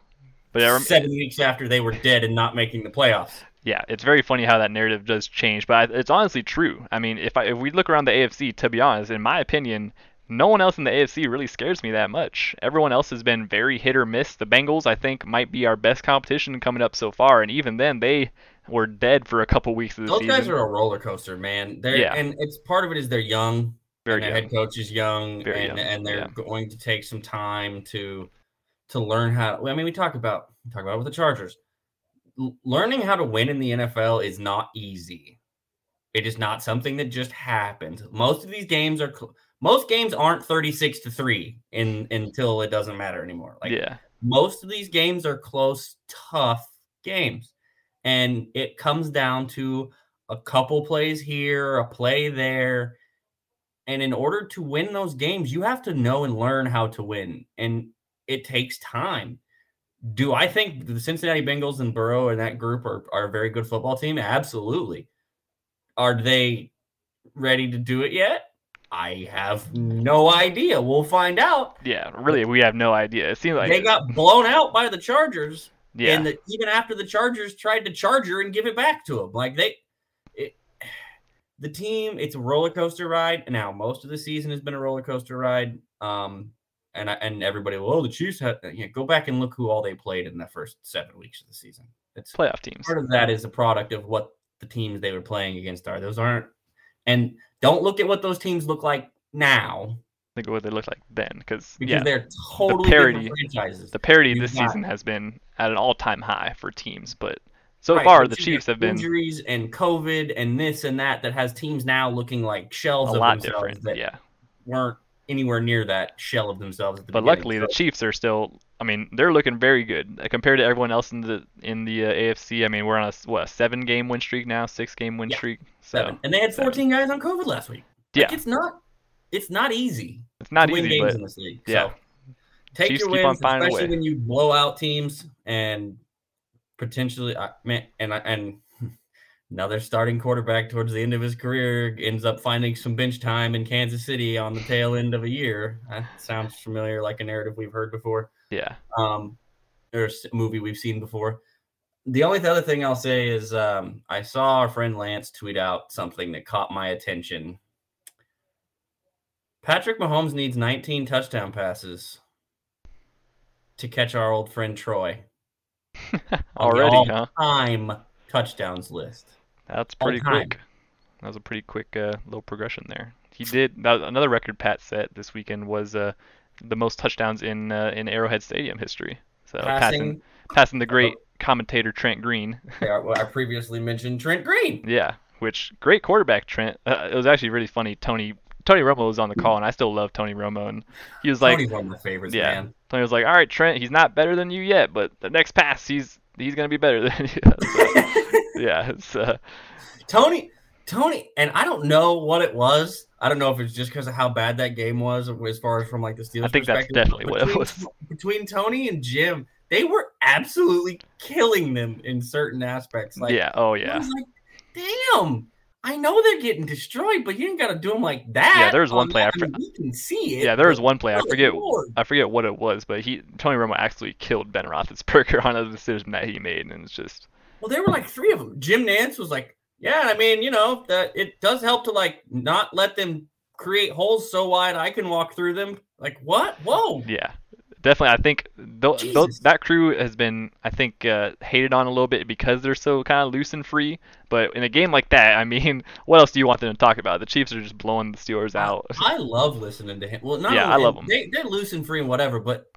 but Seven weeks after they were dead and not making the playoffs. Yeah, it's very funny how that narrative does change, but it's honestly true. I mean, if I if we look around the AFC, to be honest, in my opinion, no one else in the AFC really scares me that much. Everyone else has been very hit or miss. The Bengals, I think, might be our best competition coming up so far, and even then, they were dead for a couple weeks of the Those season. guys are a roller coaster, man. They're Yeah. and it's part of it is they're young. Very and their young. head coach is young, Very and young, and they're yeah. going to take some time to to learn how. I mean, we talk about we talk about it with the Chargers. Learning how to win in the NFL is not easy. It is not something that just happens. Most of these games are most games aren't thirty six to three in until it doesn't matter anymore. Like yeah, most of these games are close, tough games. And it comes down to a couple plays here, a play there. And in order to win those games, you have to know and learn how to win. And it takes time. Do I think the Cincinnati Bengals and Burrow and that group are, are a very good football team? Absolutely. Are they ready to do it yet? I have no idea. We'll find out. yeah. Really, we have no idea. It seems like they got blown out by the Chargers yeah, and the, even after the Chargers tried to charger and give it back to them, like they, it, the team, it's a roller coaster ride. Now, most of the season has been a roller coaster ride. Um, and I, and everybody, well, oh, the Chiefs had, you know, go back and look who all they played in the first seven weeks of the season. It's playoff teams. part of that is a product of what the teams they were playing against are. Those aren't, and don't look at what those teams look like now Think of what they look like then, because yeah, they're totally parity- different franchises. the parity you've this got- season has been at an all-time high for teams. But so Right, far, the Chiefs have been injuries and COVID and this and that that has teams now looking like a shells of lot themselves different. that Yeah, weren't anywhere near that shell of themselves. At the but beginning. luckily the Chiefs are still. I mean, they're looking very good uh, compared to everyone else in the in the uh, AFC. I mean, we're on a what a seven-game win streak now, six-game win Yeah, streak. So seven. and they had seven. 14 guys on COVID last week. Yeah. It's not it's not easy it's not to win easy, games but in this league. yeah. So take Chiefs your wins, especially when you blow out teams and potentially, I man, and I- and another starting quarterback towards the end of his career ends up finding some bench time in Kansas City on the tail end of a year. That sounds familiar, like a narrative we've heard before. yeah, um, or s- movie we've seen before. The only other thing I'll say is um, I saw our friend Lance tweet out something that caught my attention. Patrick Mahomes needs 19 touchdown passes to catch our old friend Troy <laughs> already, huh? all-time touchdowns list. That's pretty quick. That was a pretty quick uh, little progression there. He did that, another record Pat set this weekend was uh, the most touchdowns in uh, in Arrowhead Stadium history. So passing Passing, passing the great commentator Trent Green. <laughs> yeah, well, I previously mentioned Trent Green. yeah, which great quarterback Trent. Uh, it was actually really funny. Tony Tony Romo was on the call, and I still love Tony Romo, and he was like, Tony's one of my favorites, yeah. man. Tony was like, all right, Trent, he's not better than you yet, but the next pass, he's he's gonna be better than <laughs> you. <laughs> So, yeah, it's uh, Tony, Tony, and I don't know what it was. I don't know if it's just because of how bad that game was, as far as from like the Steelers. I think that's definitely but what it between- was. Between Tony and Jim, they were absolutely killing them in certain aspects. Like, yeah, oh yeah. like, damn. I know they're getting destroyed, but you ain't got to do them like that. Yeah, there was one play that. I I mean, can see it. Yeah, there was one play I forget Lord. I forget what it was, but he Tony Romo actually killed Ben Roethlisberger <laughs> on a decision that he made, and it's just Well, there were like three of them. Jim Nantz was like, "Yeah, I mean, you know, that it does help to like not let them create holes so wide I can walk through them." Like, what? Whoa! yeah, definitely. I think th- th- that crew has been I think uh, hated on a little bit because they're so kind of loose and free. But in a game like that, I mean, <laughs> what else do you want them to talk about? The Chiefs are just blowing the Steelers out. I love listening to him. Well, not Yeah, only, I love them. They, they're loose and free and whatever, but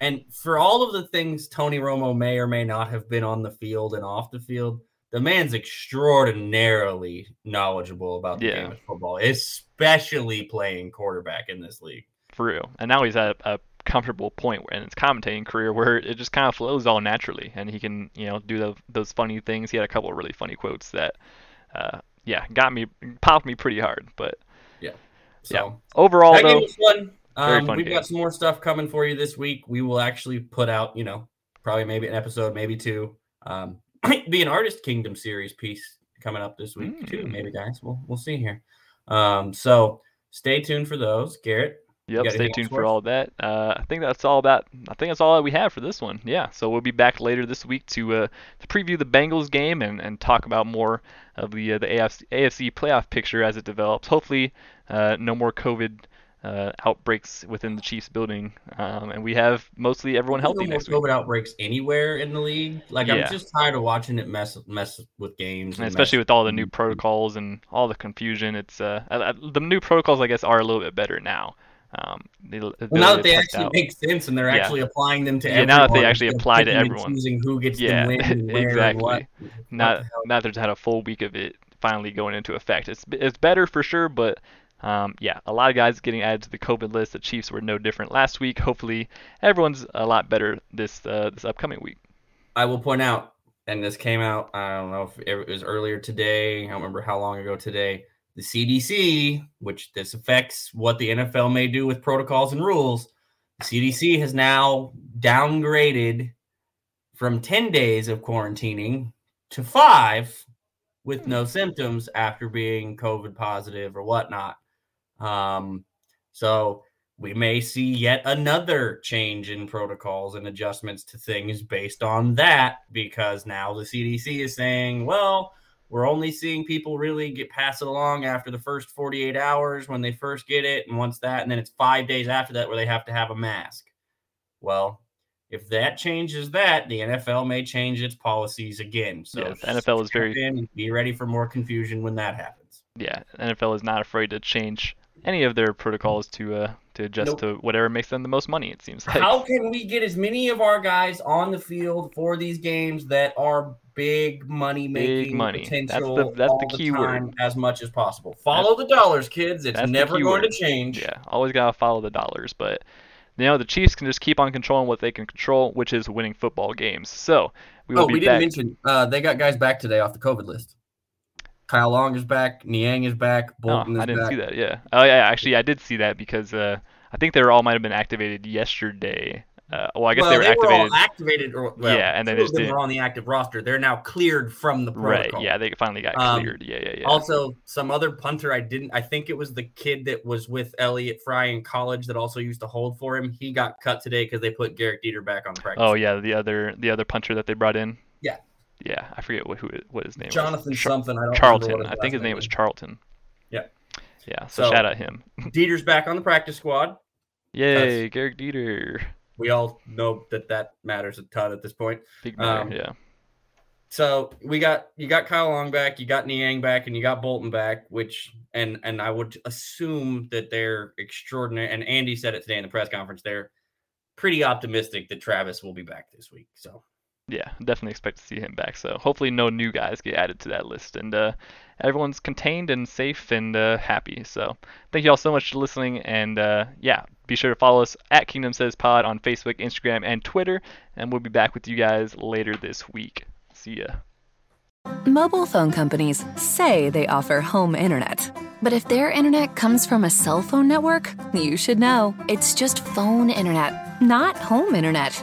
and for all of the things Tony Romo may or may not have been on the field and off the field, the man's extraordinarily knowledgeable about the Yeah. game of football, especially playing quarterback in this league. for real. And now he's at a comfortable point in his commentating career where it just kind of flows all naturally, and he can, you know, do the, those funny things. He had a couple of really funny quotes that, uh, yeah, got me, popped me pretty hard. But yeah, So Yeah. overall, though, fun. Very Um, we've game. got some more stuff coming for you this week. We will actually put out, you know, probably maybe an episode, maybe two. Um, might <clears throat> be an Artist Kingdom series piece coming up this week too. Mm. Maybe guys, we'll we'll see here. Um, so stay tuned for those. Garrett, Yep, stay tuned for for all of that. Uh, I think that's all about. I think that's all that we have for this one. Yeah, so we'll be back later this week to uh, to preview the Bengals game and, and talk about more of the uh, the AFC, AFC playoff picture as it develops. Hopefully, uh, no more COVID uh, outbreaks within the Chiefs building, um, and we have mostly everyone healthy no next week. COVID outbreaks anywhere in the league. Like Yeah. I'm just tired of watching it mess mess with games, And and especially mess- with all the new protocols and all the confusion, it's uh, uh, uh, the new protocols I guess are a little bit better now. Um, Well, now that they actually out. make sense and they're Yeah. actually applying them to Yeah, everyone. now that they actually apply to everyone. choosing who gets Yeah, to win and <laughs> where exactly. and what. What not not that had a full week of it finally going into effect. It's it's better for sure, but um, yeah, a lot of guys getting added to the COVID list. The Chiefs were no different last week. Hopefully, everyone's a lot better this uh, this upcoming week. I will point out, and this came out. I don't know if it was earlier today. I don't remember how long ago today. The CDC, which this affects what the NFL may do with protocols and rules, the CDC has now downgraded from 10 days of quarantining to five with no symptoms after being COVID positive or whatnot. Um, so we may see yet another change in protocols and adjustments to things based on that because now the CDC is saying, well, we're only seeing people really get pass it along after the first 48 hours when they first get it. And once that, and then it's five days after that where they have to have a mask. Well, if that changes that, the NFL may change its policies again. So Yes, NFL is very- be ready for more confusion when that happens. Yeah, NFL is not afraid to change any of their protocols to uh to adjust Nope. to whatever makes them the most money. It seems like. How can we get as many of our guys on the field for these games that are big money making money. That's the- that's the key word. time as much as possible? Follow the dollars, kids. It's never going word. to change. Yeah, always gotta follow the dollars, but you know the Chiefs can just keep on controlling what they can control, which is winning football games. So we will Oh, be we didn't mention uh, they got guys back today off the COVID list. Kyle Long is back. Niang is back. Oh, Bolton is I didn't back. see that. Yeah. Oh yeah, actually I did see that because uh, I think they were all might have been activated yesterday. Uh, well, I guess well, they were activated. all activated. Or, well, Yeah, and then they just them were on the active roster. They're now cleared from the right. Yeah, they finally got Um, cleared. Yeah, yeah, yeah. Also, some other punter I didn't. I think it was the kid that was with Elliott Fry in college that also used to hold for him. He got cut today because they put Gehrig Dieter back on the practice. oh yeah, the other the other puncher that they brought in. Yeah. Yeah, I forget what who what his name Jonathan was. Something. I don't Charlton. I think his name was Charlton. Yeah. Yeah. So, So- shout out him. <laughs> Dieter's back on the practice squad. Yay, Gehrig Dieter. We all know that that matters a ton at this point. Big matter. Um, yeah. So we got you got Kyle Long back, you got Niang back, and you got Bolton back, which and and I would assume that they're extraordinary. And Andy said it today in the press conference. They're pretty optimistic that Travis will be back this week. So Yeah, definitely expect to see him back. So hopefully no new guys get added to that list, and uh, everyone's contained and safe and uh, happy. So thank you all so much for listening, and uh, yeah, be sure to follow us at Kingdom Says Pod on Facebook, Instagram, and Twitter, and we'll be back with you guys later this week. See ya. Mobile phone companies say they offer home internet. But if their internet comes from a cell phone network, you should know. It's just phone internet, not home internet.